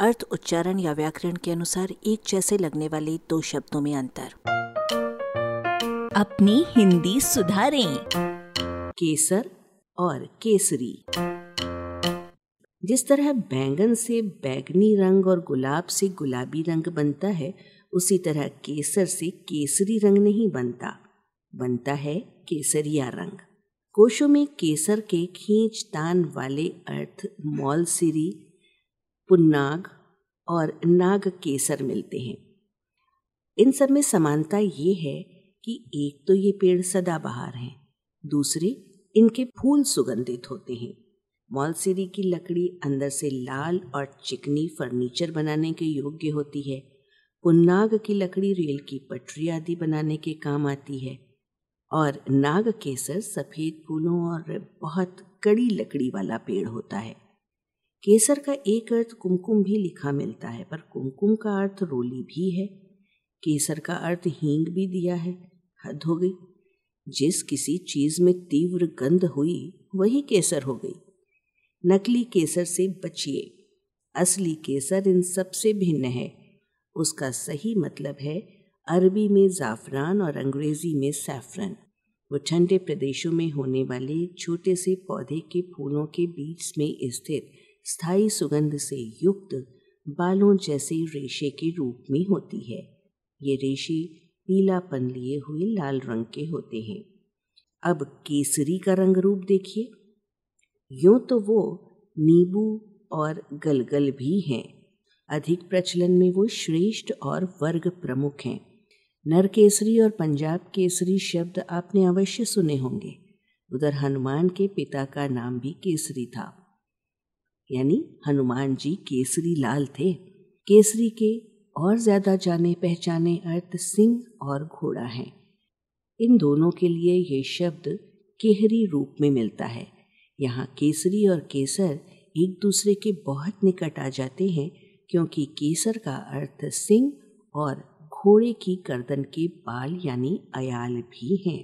अर्थ उच्चारण या व्याकरण के अनुसार एक जैसे लगने वाले दो शब्दों में अंतर। अपनी हिंदी सुधारें। केसर और केसरी। जिस तरह बैंगन से बैगनी रंग और गुलाब से गुलाबी रंग बनता है उसी तरह केसर से केसरी रंग नहीं बनता। बनता है केसरिया रंग। कोशों में केसर के खींच तान वाले अर्थ मौलसिरी पुन्नाग और नाग केसर मिलते हैं। इन सब में समानता ये है कि एक तो ये पेड़ सदाबहार हैं, दूसरे इनके फूल सुगंधित होते हैं। मौलसिरी की लकड़ी अंदर से लाल और चिकनी फर्नीचर बनाने के योग्य होती है। पुन्नाग की लकड़ी रेल की पटरी आदि बनाने के काम आती है और नाग केसर सफ़ेद फूलों और बहुत कड़ी लकड़ी वाला पेड़ होता है। केसर का एक अर्थ कुमकुम भी लिखा मिलता है, पर कुमकुम का अर्थ रोली भी है। केसर का अर्थ हींग भी दिया है। हद हो गई। जिस किसी चीज़ में तीव्र गंध हुई, वही केसर हो गई। नकली केसर से बचिए। असली केसर इन सबसे भिन्न है। उसका सही मतलब है अरबी में ज़ाफ़रान और अंग्रेज़ी में सैफरन। वो ठंडे प्रदेशों में होने वाले छोटे से पौधे के फूलों के बीच में स्थित स्थायी सुगंध से युक्त बालों जैसे रेशे के रूप में होती है। ये रेशे पीलापन लिए हुए लाल रंग के होते हैं। अब केसरी का रंग रूप देखिए। यूँ तो वो नींबू और गलगल भी हैं। अधिक प्रचलन में वो श्रेष्ठ और वर्ग प्रमुख हैं। नर केसरी और पंजाब केसरी शब्द आपने अवश्य सुने होंगे। उधर हनुमान के पिता का नाम भी केसरी था। यानी हनुमान जी केसरी लाल थे। केसरी के और ज़्यादा जाने पहचाने अर्थ सिंह और घोड़ा हैं। इन दोनों के लिए ये शब्द केहरी रूप में मिलता है। यहाँ केसरी और केसर एक दूसरे के बहुत निकट आ जाते हैं, क्योंकि केसर का अर्थ सिंह और घोड़े की गर्दन के बाल यानी अयाल भी हैं।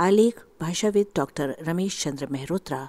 आलेख, भाषाविद डॉक्टर रमेश चंद्र मेहरोत्रा